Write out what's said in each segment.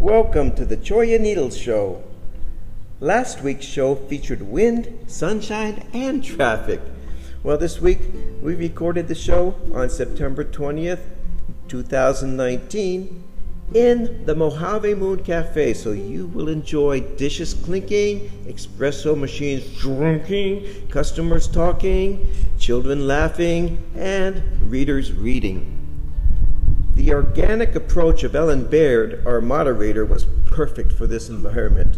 Welcome to the Cholla Needles Show. Last week's show featured wind, sunshine, and traffic. Well, this week we recorded the show on September 20th, 2019, in the Mojave Moon Cafe, so you will enjoy dishes clinking, espresso machines drinking, customers talking, children laughing, and readers reading. The organic approach of Ellen Baird, our moderator, was perfect for this environment.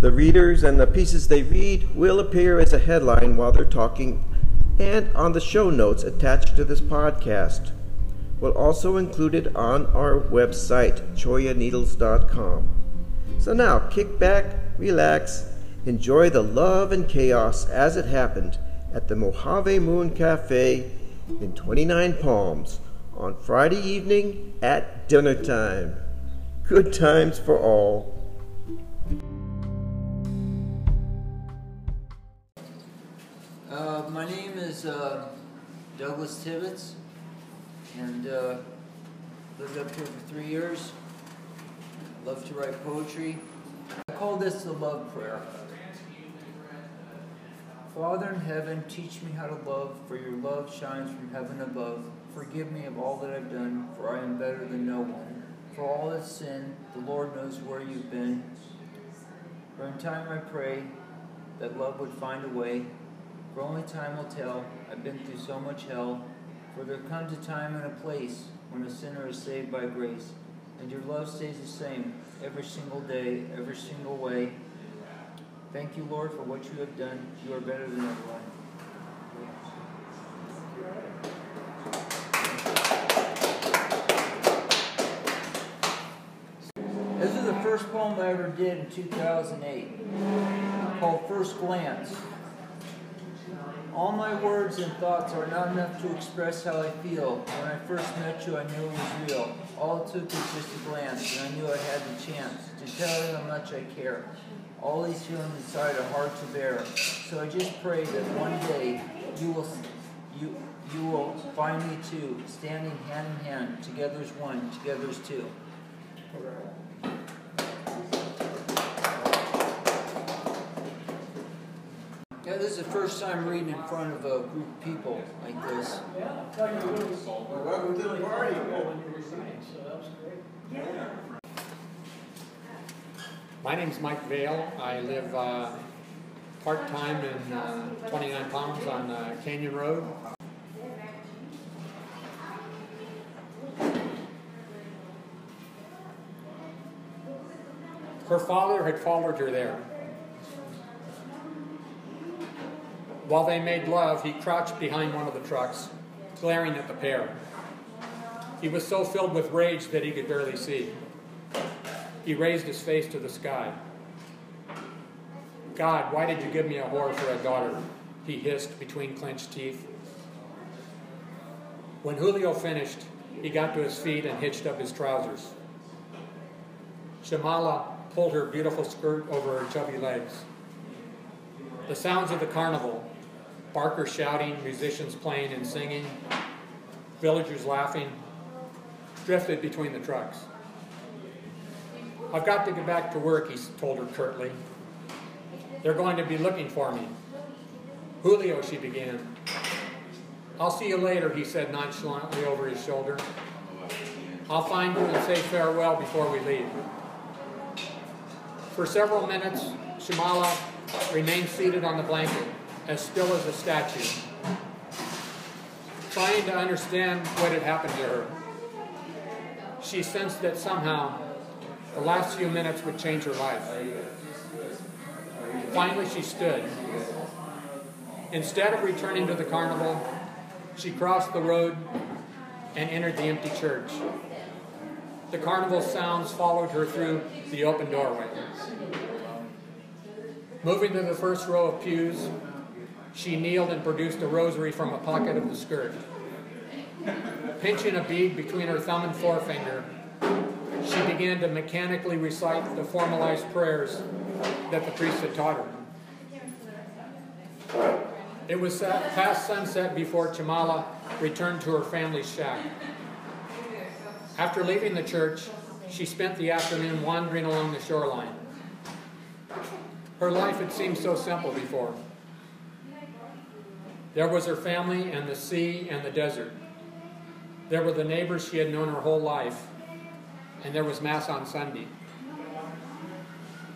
The readers and the pieces they read will appear as a headline while they're talking and on the show notes attached to this podcast. We'll also include it on our website, chollaneedles.com. So now, kick back, relax, enjoy the love and chaos as it happened at the Mojave Moon Cafe in 29 Palms on Friday evening at dinner time. Good times for all. Uh, my name is uh, Douglas Tibbetts, and uh, lived up here for three years. Love to write poetry. I call this the love prayer. Father in heaven, teach me how to love, for your love shines from heaven above. Forgive me of all that I've done, for I am better than no one. For all that sin, the Lord knows where you've been. For in time I pray that love would find a way. For only time will tell. I've been through so much hell. For there comes a time and a place when a sinner is saved by grace. And your love stays the same every single day, every single way. Thank you, Lord, for what you have done. You are better than everyone. This is the first poem I ever did in 2008 called First Glance. All my words and thoughts are not enough to express how I feel. When I first met you, I knew it was real. All it took was just a glance, and I knew I had the chance to tell you how much I care. All these feelings inside are hard to bear. So I just pray that one day you will you you will find me too, standing hand in hand. Together's one, together's two. This is the first time reading in front of a group of people like this. My name's Mike Vale. I live uh, part-time in uh, 29 Palms on uh, Canyon Road. Her father had followed her there. While they made love, he crouched behind one of the trucks, glaring at the pair. He was so filled with rage that he could barely see. He raised his face to the sky. God, why did you give me a whore for a daughter? He hissed between clenched teeth. When Julio finished, he got to his feet and hitched up his trousers. Shamala pulled her beautiful skirt over her chubby legs. The sounds of the carnival, barkers shouting, musicians playing and singing, villagers laughing, drifted between the trucks. I've got to get back to work, he told her curtly. They're going to be looking for me. Julio, she began. I'll see you later, he said nonchalantly over his shoulder. I'll find you and say farewell before we leave. For several minutes, Shamala remained seated on the blanket, as still as a statue, trying to understand what had happened to her. She sensed that somehow the last few minutes would change her life. Finally, she stood. Instead of returning to the carnival, she crossed the road and entered the empty church. The carnival sounds followed her through the open doorway. Moving to the first row of pews, she kneeled and produced a rosary from a pocket of the skirt. Pinching a bead between her thumb and forefinger, she began to mechanically recite the formalized prayers that the priest had taught her. It was past sunset before Shamala returned to her family's shack. After leaving the church, she spent the afternoon wandering along the shoreline. Her life had seemed so simple before. There was her family and the sea and the desert. There were the neighbors she had known her whole life, and there was Mass on Sunday.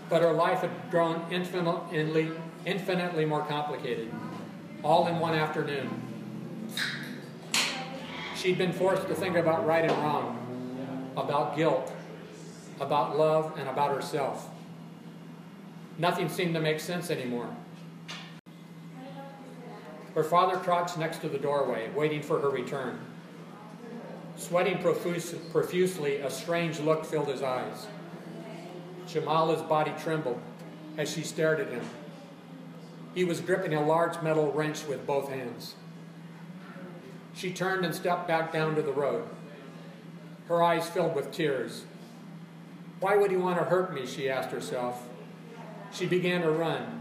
But her life had grown infinitely, infinitely more complicated, all in one afternoon. She'd been forced to think about right and wrong, about guilt, about love, and about herself. Nothing seemed to make sense anymore. Her father crouched next to the doorway, waiting for her return. Sweating profuse, profusely, a strange look filled his eyes. Shamala's body trembled as she stared at him. He was gripping a large metal wrench with both hands. She turned and stepped back down to the road, her eyes filled with tears. Why would he want to hurt me? she asked herself. She began to run.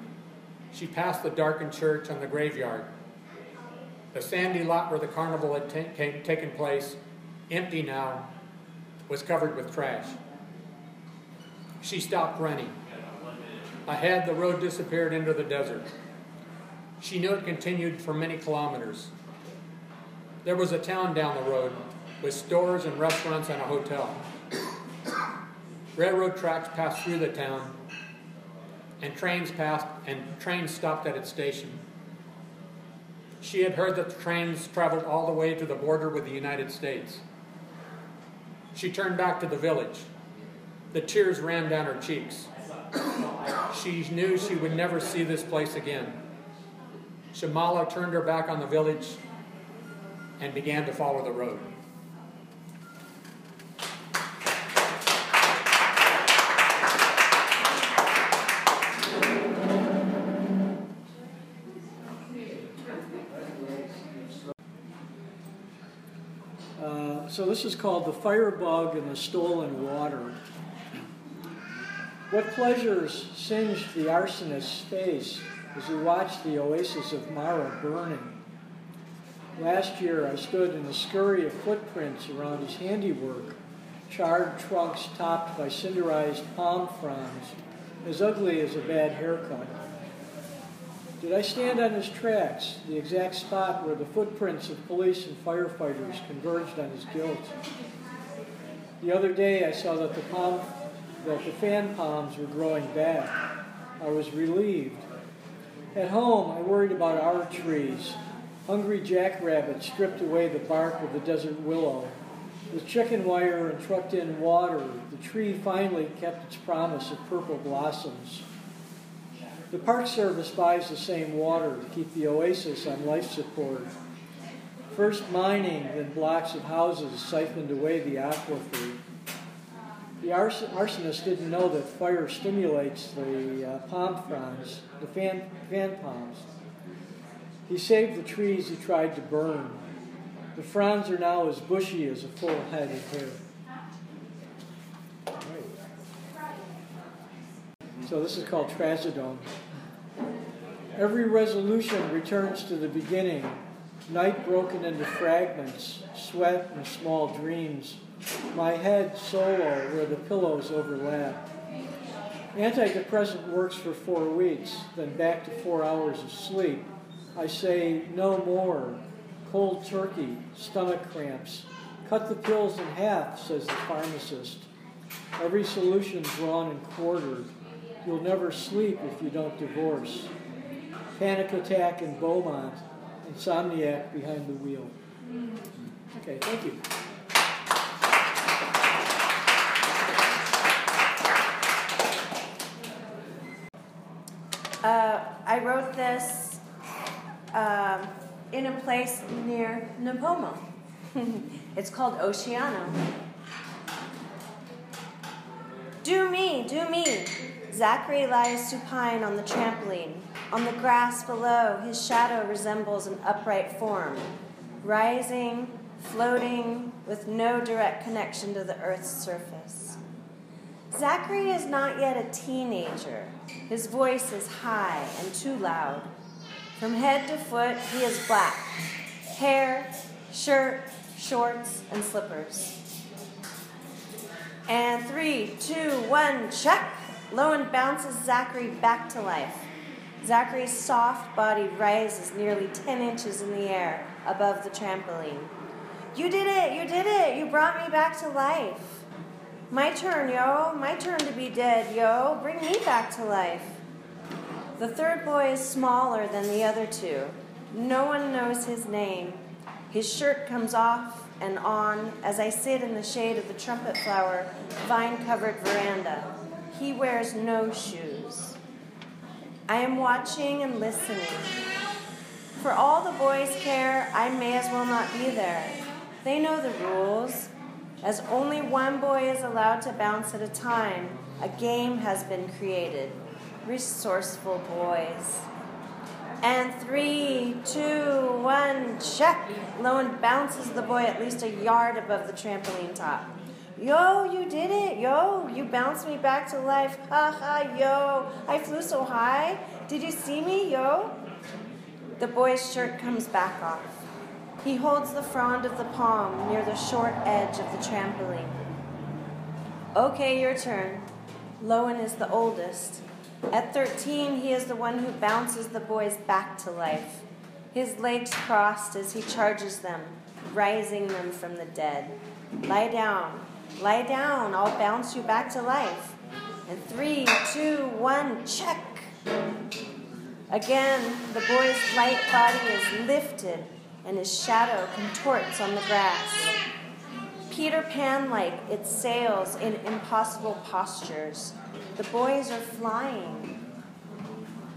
She passed the darkened church and the graveyard. The sandy lot where the carnival had taken place, empty now, was covered with trash. She stopped running. Ahead, the road disappeared into the desert. She knew it continued for many kilometers. There was a town down the road with stores and restaurants and a hotel. Railroad tracks passed through the town, and trains passed, and trains stopped at its station. She had heard that the trains traveled all the way to the border with the United States. She turned back to the village. The tears ran down her cheeks. She knew she would never see this place again. Shamala turned her back on the village and began to follow the road. Uh, so this is called the firebug and the stolen water. What pleasures singed the arsonist's face as he watched the oasis of Mara burning? Last year, I stood in a scurry of footprints around his handiwork, charred trunks topped by cinderized palm fronds, as ugly as a bad haircut. Did I stand on his tracks, the exact spot where the footprints of police and firefighters converged on his guilt? The other day, I saw that the, palm, that the fan palms were growing back. I was relieved. At home, I worried about our trees, Hungry jackrabbits stripped away the bark of the desert willow. With chicken wire and trucked in water, the tree finally kept its promise of purple blossoms. The Park Service buys the same water to keep the oasis on life support. First mining, then blocks of houses siphoned away the aquifer. The arsonist didn't know that fire stimulates the uh, palm fronds, the fan, fan palms. He saved the trees he tried to burn. The fronds are now as bushy as a full head of hair. So this is called trazodone. Every resolution returns to the beginning, night broken into fragments, sweat and small dreams, my head solo where the pillows overlap. Antidepressant works for four weeks, then back to four hours of sleep. I say no more. Cold turkey, stomach cramps. Cut the pills in half, says the pharmacist. Every solution drawn and quartered. You'll never sleep if you don't divorce. Panic attack in Beaumont. Insomniac behind the wheel. Okay, thank you. Uh, I wrote this um, in a place near Nipomo. it's called Oceano. Do me, do me. Zachary lies supine on the trampoline. On the grass below, his shadow resembles an upright form, rising, floating, with no direct connection to the earth's surface. Zachary is not yet a teenager. His voice is high and too loud. From head to foot, he is black hair, shirt, shorts, and slippers. And three, two, one, check. Lowen bounces Zachary back to life. Zachary's soft body rises nearly 10 inches in the air above the trampoline. You did it! You did it! You brought me back to life. My turn, yo. My turn to be dead, yo. Bring me back to life. The third boy is smaller than the other two. No one knows his name. His shirt comes off and on as I sit in the shade of the trumpet flower, vine covered veranda. He wears no shoes. I am watching and listening. For all the boys care, I may as well not be there. They know the rules. As only one boy is allowed to bounce at a time, a game has been created. Resourceful boys. And three, two, one, check. Lowen bounces the boy at least a yard above the trampoline top. Yo, you did it. Yo, you bounced me back to life. Ha ha, yo. I flew so high. Did you see me, yo? The boy's shirt comes back off. He holds the frond of the palm near the short edge of the trampoline. Okay, your turn. Lowen is the oldest. At 13, he is the one who bounces the boys back to life, his legs crossed as he charges them, rising them from the dead. Lie down, lie down, I'll bounce you back to life. And three, two, one, check. Again, the boy's light body is lifted and his shadow contorts on the grass. Peter Pan like, it sails in impossible postures. The boys are flying.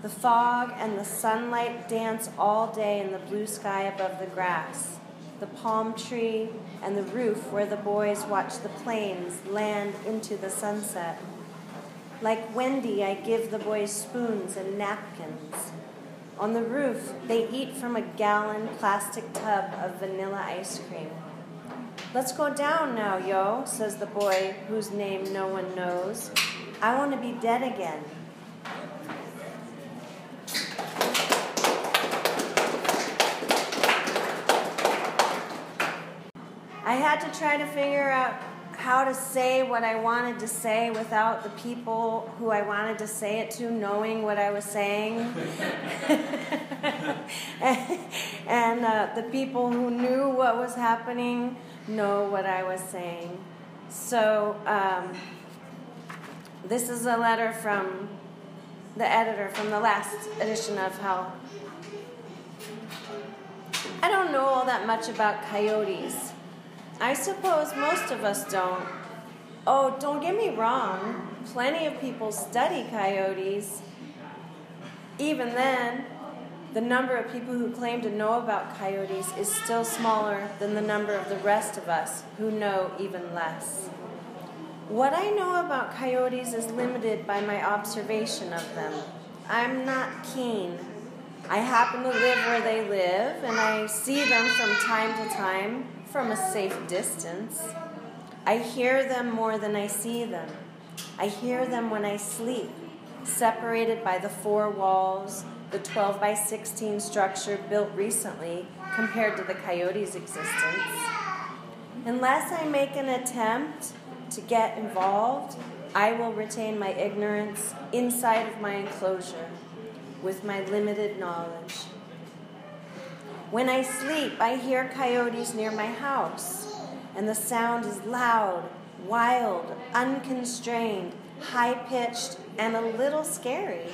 The fog and the sunlight dance all day in the blue sky above the grass, the palm tree, and the roof where the boys watch the planes land into the sunset. Like Wendy, I give the boys spoons and napkins. On the roof, they eat from a gallon plastic tub of vanilla ice cream. Let's go down now, yo, says the boy whose name no one knows. I want to be dead again. Had to try to figure out how to say what I wanted to say without the people who I wanted to say it to knowing what I was saying. and uh, the people who knew what was happening know what I was saying. So, um, this is a letter from the editor from the last edition of Hell. I don't know all that much about coyotes. I suppose most of us don't. Oh, don't get me wrong, plenty of people study coyotes. Even then, the number of people who claim to know about coyotes is still smaller than the number of the rest of us who know even less. What I know about coyotes is limited by my observation of them. I'm not keen. I happen to live where they live, and I see them from time to time from a safe distance. I hear them more than I see them. I hear them when I sleep, separated by the four walls, the 12 by 16 structure built recently compared to the coyote's existence. Unless I make an attempt to get involved, I will retain my ignorance inside of my enclosure with my limited knowledge. When I sleep, I hear coyotes near my house, and the sound is loud, wild, unconstrained, high pitched, and a little scary.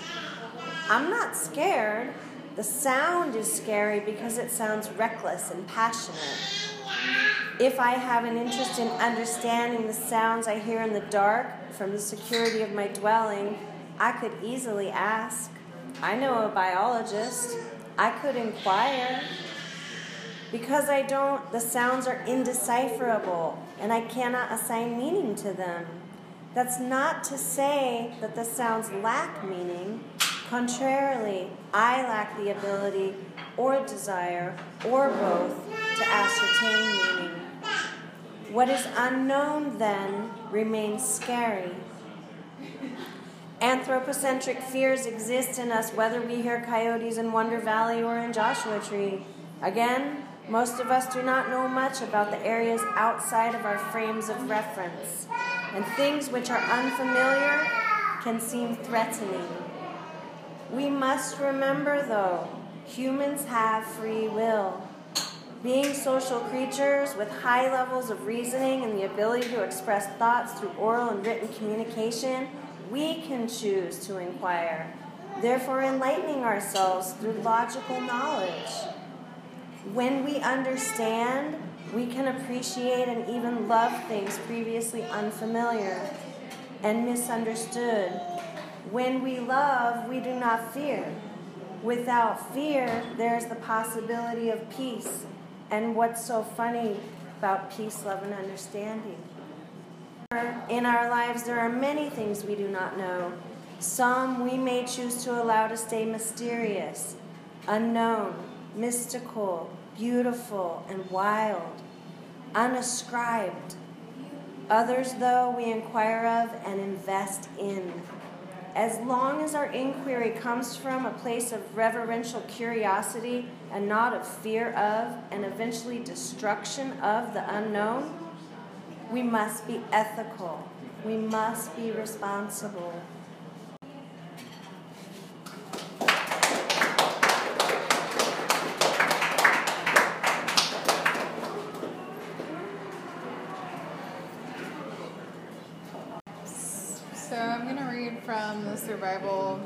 I'm not scared. The sound is scary because it sounds reckless and passionate. If I have an interest in understanding the sounds I hear in the dark from the security of my dwelling, I could easily ask. I know a biologist. I could inquire. Because I don't, the sounds are indecipherable and I cannot assign meaning to them. That's not to say that the sounds lack meaning. Contrarily, I lack the ability or desire or both to ascertain meaning. What is unknown then remains scary. Anthropocentric fears exist in us whether we hear coyotes in Wonder Valley or in Joshua Tree. Again, most of us do not know much about the areas outside of our frames of reference. and things which are unfamiliar can seem threatening. We must remember, though, humans have free will. Being social creatures with high levels of reasoning and the ability to express thoughts through oral and written communication, we can choose to inquire, therefore, enlightening ourselves through logical knowledge. When we understand, we can appreciate and even love things previously unfamiliar and misunderstood. When we love, we do not fear. Without fear, there's the possibility of peace. And what's so funny about peace, love, and understanding? In our lives, there are many things we do not know. Some we may choose to allow to stay mysterious, unknown, mystical, beautiful, and wild, unascribed. Others, though, we inquire of and invest in. As long as our inquiry comes from a place of reverential curiosity and not of fear of and eventually destruction of the unknown, we must be ethical. We must be responsible. So I'm going to read from the Survival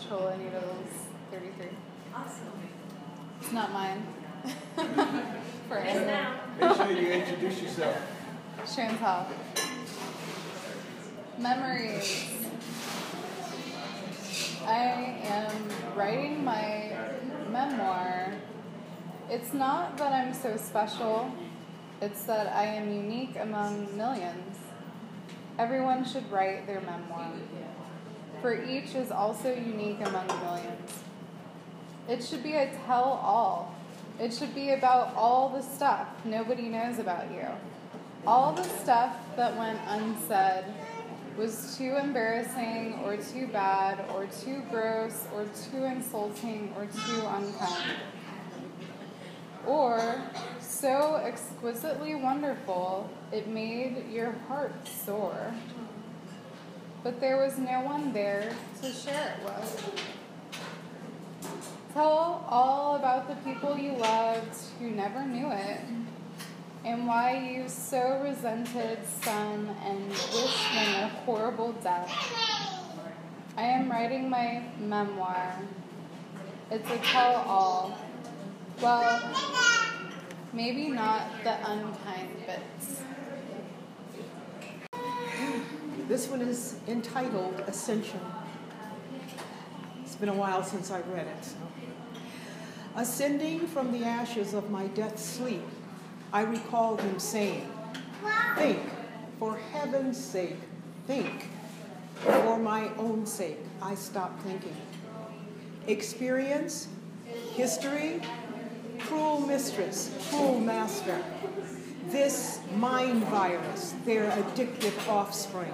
Cholla Needles 33. Awesome. It's not mine. For It is now. Make sure you introduce yourself. Chantal. Memories. I am writing my memoir. It's not that I'm so special, it's that I am unique among millions. Everyone should write their memoir, for each is also unique among millions. It should be a tell all. It should be about all the stuff nobody knows about you. All the stuff that went unsaid was too embarrassing or too bad or too gross or too insulting or too unkind. Or so exquisitely wonderful it made your heart soar. But there was no one there to share it with. Tell all about the people you loved who never knew it, and why you so resented some and wished them a horrible death. I am writing my memoir. It's a tell all. Well, maybe not the unkind bits. This one is entitled Ascension. It's been a while since I read it. So. Ascending from the ashes of my death sleep, I recalled him saying, Think, for heaven's sake, think. For my own sake, I stopped thinking. Experience, history, cruel mistress, cruel master. This mind virus, their addictive offspring.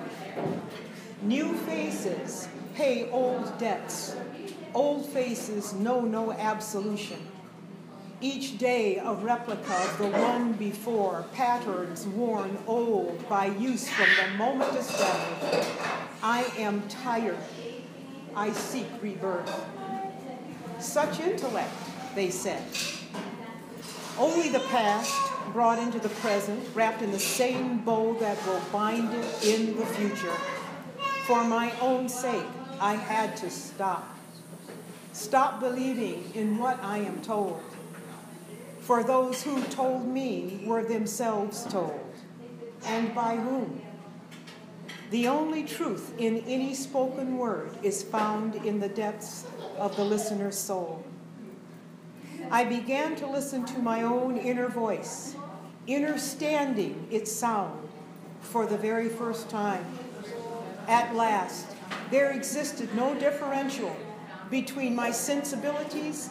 New faces pay old debts. Old faces know no absolution. Each day a replica of the one before, patterns worn old by use from the moment established. I am tired. I seek rebirth. Such intellect, they said. Only the past brought into the present, wrapped in the same bow that will bind it in the future. For my own sake, I had to stop. Stop believing in what I am told. For those who told me were themselves told. And by whom? The only truth in any spoken word is found in the depths of the listener's soul. I began to listen to my own inner voice, understanding its sound for the very first time. At last, there existed no differential between my sensibilities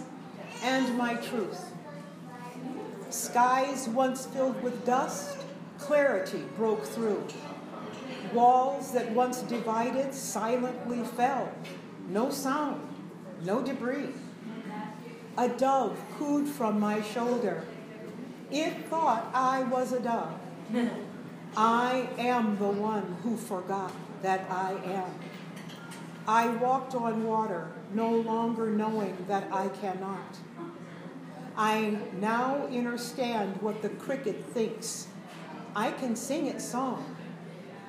and my truth. Skies once filled with dust, clarity broke through. Walls that once divided silently fell. No sound, no debris. A dove cooed from my shoulder. It thought I was a dove. I am the one who forgot that I am. I walked on water, no longer knowing that I cannot. I now understand what the cricket thinks. I can sing its song.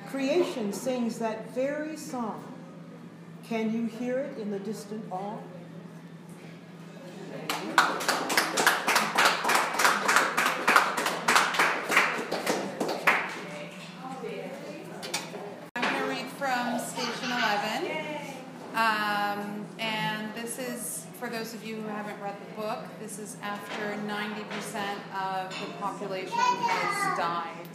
Creation sings that very song. Can you hear it in the distant all? I'm going to read from Station 11. Um, and this is, for those of you who haven't read the book, this is after 90% of the population has died.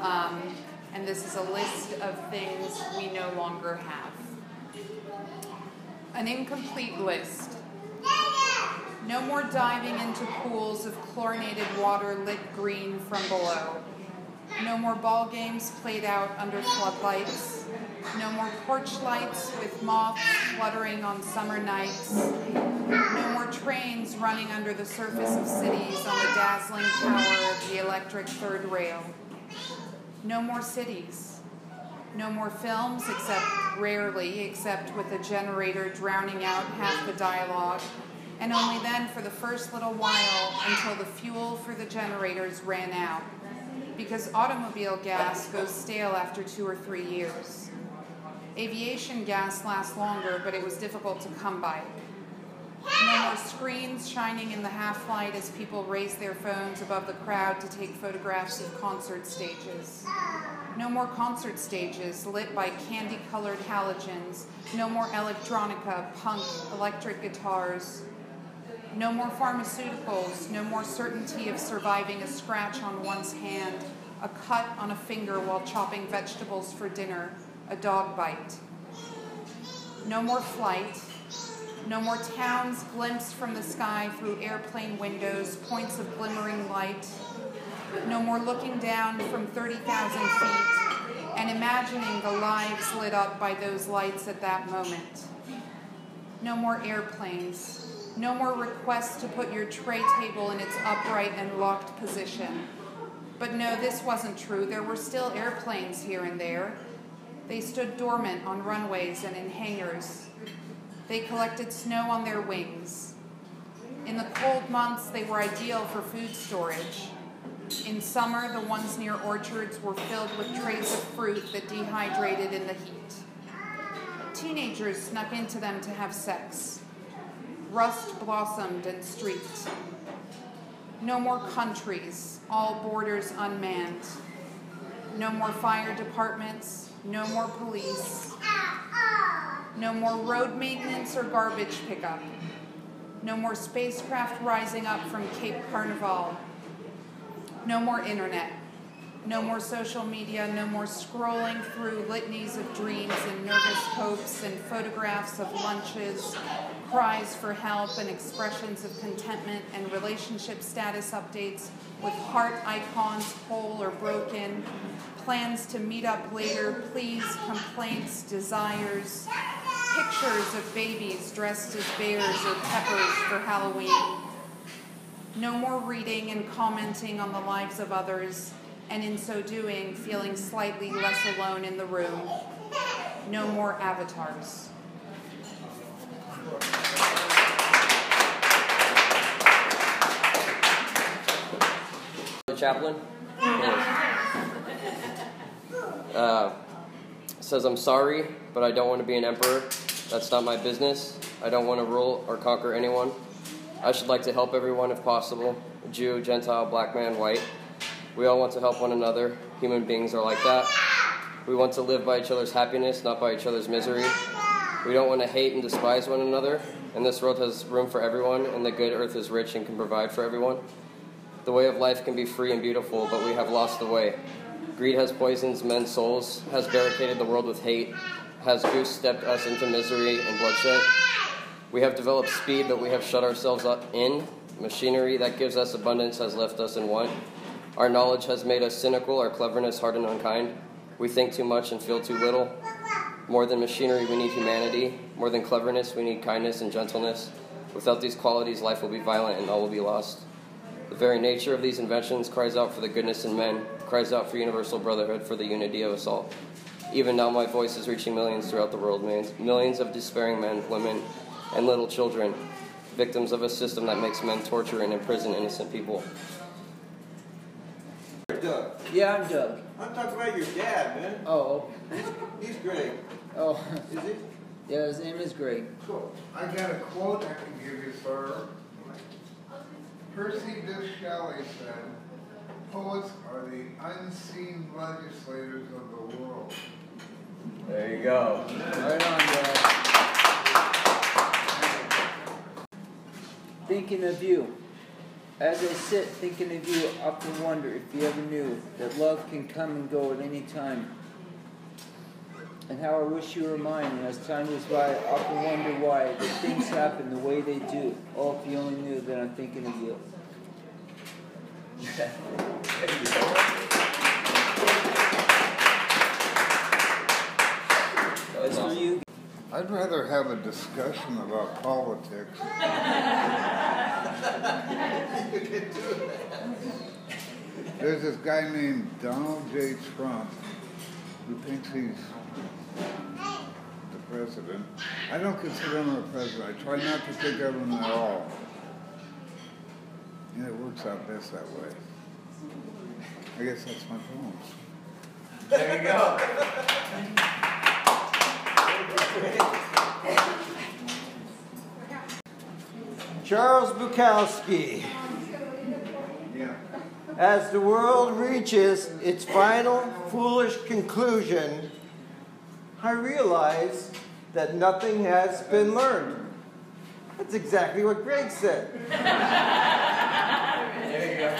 Um, and this is a list of things we no longer have. An incomplete list. No more diving into pools of chlorinated water lit green from below. No more ball games played out under floodlights. No more porch lights with moths fluttering on summer nights. No more trains running under the surface of cities on the dazzling power of the electric third rail. No more cities. No more films, except rarely, except with a generator drowning out half the dialogue, and only then for the first little while until the fuel for the generators ran out because automobile gas goes stale after two or three years. Aviation gas lasts longer, but it was difficult to come by. No more screens shining in the half light as people raise their phones above the crowd to take photographs of concert stages. No more concert stages lit by candy colored halogens. No more electronica, punk, electric guitars. No more pharmaceuticals, no more certainty of surviving a scratch on one's hand, a cut on a finger while chopping vegetables for dinner, a dog bite. No more flight, no more towns glimpsed from the sky through airplane windows, points of glimmering light. No more looking down from 30,000 feet and imagining the lives lit up by those lights at that moment. No more airplanes, no more requests to put your tray table in its upright and locked position. But no, this wasn't true. There were still airplanes here and there. They stood dormant on runways and in hangars. They collected snow on their wings. In the cold months, they were ideal for food storage. In summer, the ones near orchards were filled with trays of fruit that dehydrated in the heat. Teenagers snuck into them to have sex rust blossomed and streaked. No more countries, all borders unmanned. No more fire departments, no more police. No more road maintenance or garbage pickup. No more spacecraft rising up from Cape Canaveral. No more internet. No more social media, no more scrolling through litanies of dreams and nervous hopes and photographs of lunches, cries for help and expressions of contentment and relationship status updates with heart icons whole or broken, plans to meet up later, pleas, complaints, desires, pictures of babies dressed as bears or peppers for Halloween. No more reading and commenting on the lives of others, and in so doing, feeling slightly less alone in the room. No more avatars. Chaplain. Uh, says, I'm sorry, but I don't want to be an emperor. That's not my business. I don't want to rule or conquer anyone. I should like to help everyone if possible Jew, Gentile, black man, white. We all want to help one another. Human beings are like that. We want to live by each other's happiness, not by each other's misery. We don't want to hate and despise one another. And this world has room for everyone, and the good earth is rich and can provide for everyone. The way of life can be free and beautiful, but we have lost the way. Greed has poisoned men's souls, has barricaded the world with hate, has goose stepped us into misery and bloodshed. We have developed speed, but we have shut ourselves up in. Machinery that gives us abundance has left us in want. Our knowledge has made us cynical, our cleverness hard and unkind. We think too much and feel too little. More than machinery, we need humanity. More than cleverness, we need kindness and gentleness. Without these qualities, life will be violent and all will be lost. The very nature of these inventions cries out for the goodness in men, cries out for universal brotherhood, for the unity of us all. Even now, my voice is reaching millions throughout the world, millions of despairing men, women, and little children, victims of a system that makes men torture and imprison innocent people. Doug. Yeah, I'm Doug. I'm talking about your dad, man. Oh. He's great. Oh. Is he? Yeah, his name is Greg. Cool. I got a quote I can give you, sir. Percy Bysshe Shelley said, Poets are the unseen legislators of the world. There you go. Right on, Dad. Thinking of you. As I sit thinking of you, I often wonder if you ever knew that love can come and go at any time. And how I wish you were mine, and as time goes by, I often wonder why that things happen the way they do. Oh, if you only knew that I'm thinking of you. As for you, I'd rather have a discussion about politics. There's this guy named Donald J. Trump who thinks he's the president. I don't consider him a president. I try not to think of him at all. And it works out best that way. I guess that's my poem. There you go. Charles Bukowski. Yeah. As the world reaches its final foolish conclusion, I realize that nothing has been learned. That's exactly what Greg said. there you go.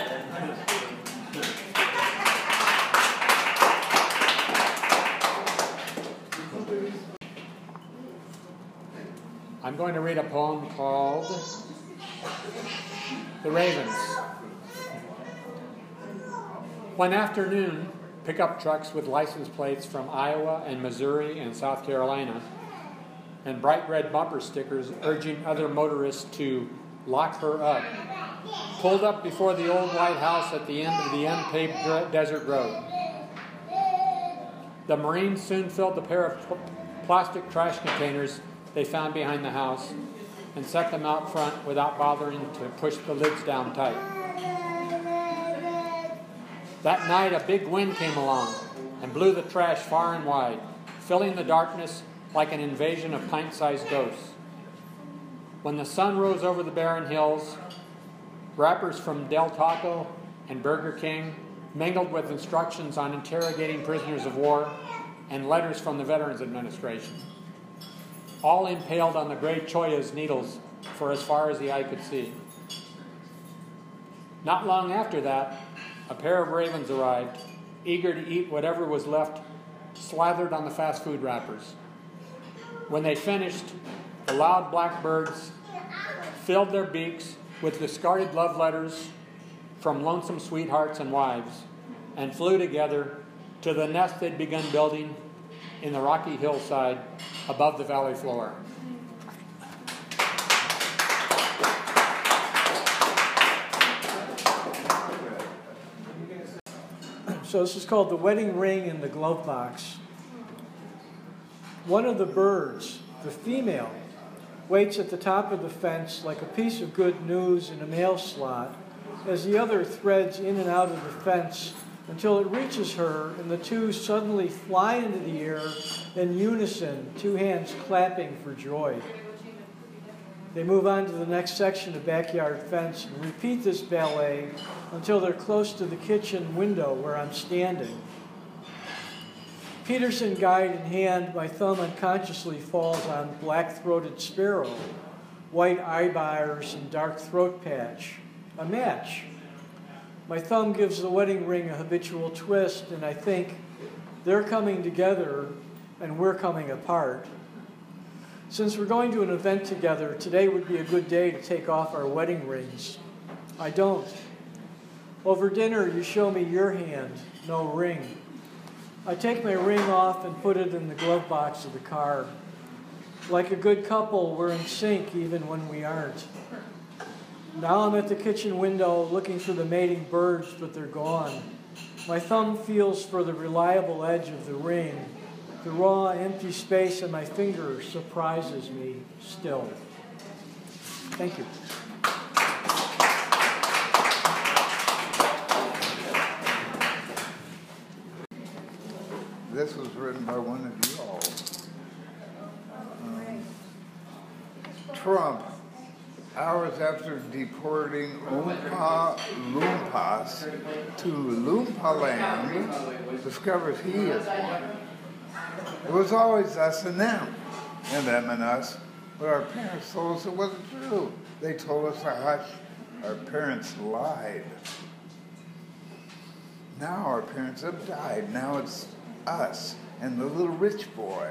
I'm going to read a poem called The Ravens. One afternoon, pickup trucks with license plates from Iowa and Missouri and South Carolina, and bright red bumper stickers urging other motorists to lock her up, pulled up before the old White House at the end of the unpaved desert road. The Marines soon filled the pair of pl- plastic trash containers they found behind the house and set them out front without bothering to push the lids down tight. That night, a big wind came along and blew the trash far and wide, filling the darkness like an invasion of pint sized ghosts. When the sun rose over the barren hills, wrappers from Del Taco and Burger King mingled with instructions on interrogating prisoners of war and letters from the Veterans Administration, all impaled on the great Cholla's needles for as far as the eye could see. Not long after that, a pair of ravens arrived, eager to eat whatever was left slathered on the fast food wrappers. When they finished, the loud blackbirds filled their beaks with discarded love letters from lonesome sweethearts and wives and flew together to the nest they'd begun building in the rocky hillside above the valley floor. So this is called the wedding ring in the glove box. One of the birds, the female, waits at the top of the fence like a piece of good news in a mail slot as the other threads in and out of the fence until it reaches her and the two suddenly fly into the air in unison, two hands clapping for joy. They move on to the next section of backyard fence and repeat this ballet until they're close to the kitchen window where I'm standing. Peterson guide in hand, my thumb unconsciously falls on black throated sparrow, white eyebars, and dark throat patch. A match. My thumb gives the wedding ring a habitual twist, and I think they're coming together and we're coming apart. Since we're going to an event together, today would be a good day to take off our wedding rings. I don't. Over dinner, you show me your hand, no ring. I take my ring off and put it in the glove box of the car. Like a good couple, we're in sync even when we aren't. Now I'm at the kitchen window looking for the mating birds, but they're gone. My thumb feels for the reliable edge of the ring. The raw, empty space in my finger surprises me still. Thank you. This was written by one of you all. Um, Trump, hours after deporting Oompa Loompas to Loompa Land, discovers he is one. It was always us and them, and them and us, but our parents told us it wasn't true. They told us to hush. Our parents lied. Now our parents have died. Now it's us and the little rich boy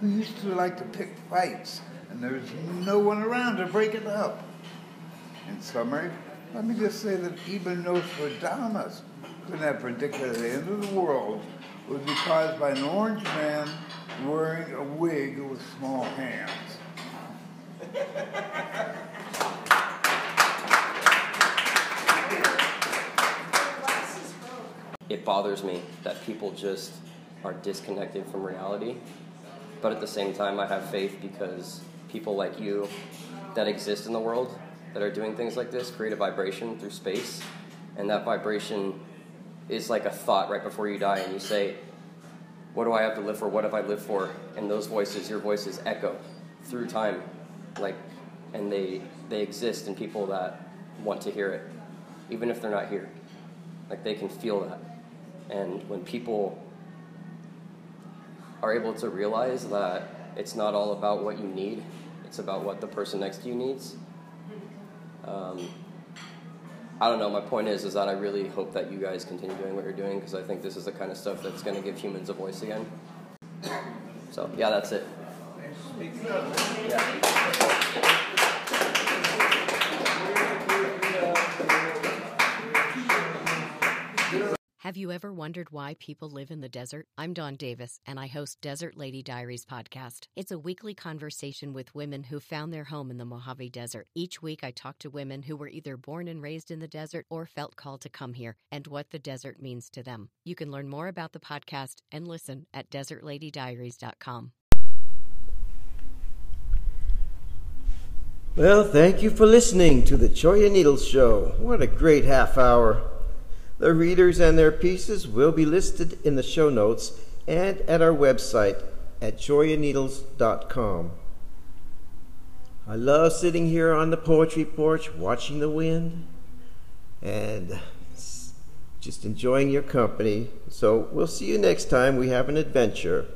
who used to like to pick fights, and there's no one around to break it up. In summary, let me just say that even Nostradamus couldn't have predicted the end of the world be caused by an orange man wearing a wig with small hands. It bothers me that people just are disconnected from reality. But at the same time, I have faith because people like you that exist in the world that are doing things like this create a vibration through space. And that vibration is like a thought right before you die, and you say, What do I have to live for? What have I lived for? And those voices, your voices, echo through time. Like, and they, they exist in people that want to hear it, even if they're not here. Like, they can feel that. And when people are able to realize that it's not all about what you need, it's about what the person next to you needs. Um, I don't know. My point is, is that I really hope that you guys continue doing what you're doing because I think this is the kind of stuff that's going to give humans a voice again. So yeah, that's it. Have you ever wondered why people live in the desert? I'm Dawn Davis, and I host Desert Lady Diaries podcast. It's a weekly conversation with women who found their home in the Mojave Desert. Each week, I talk to women who were either born and raised in the desert or felt called to come here and what the desert means to them. You can learn more about the podcast and listen at desertladydiaries.com. Well, thank you for listening to the Cholla Needles Show. What a great half hour. The readers and their pieces will be listed in the show notes and at our website at chollaneedles.com. I love sitting here on the poetry porch watching the wind and just enjoying your company. So we'll see you next time we have an adventure.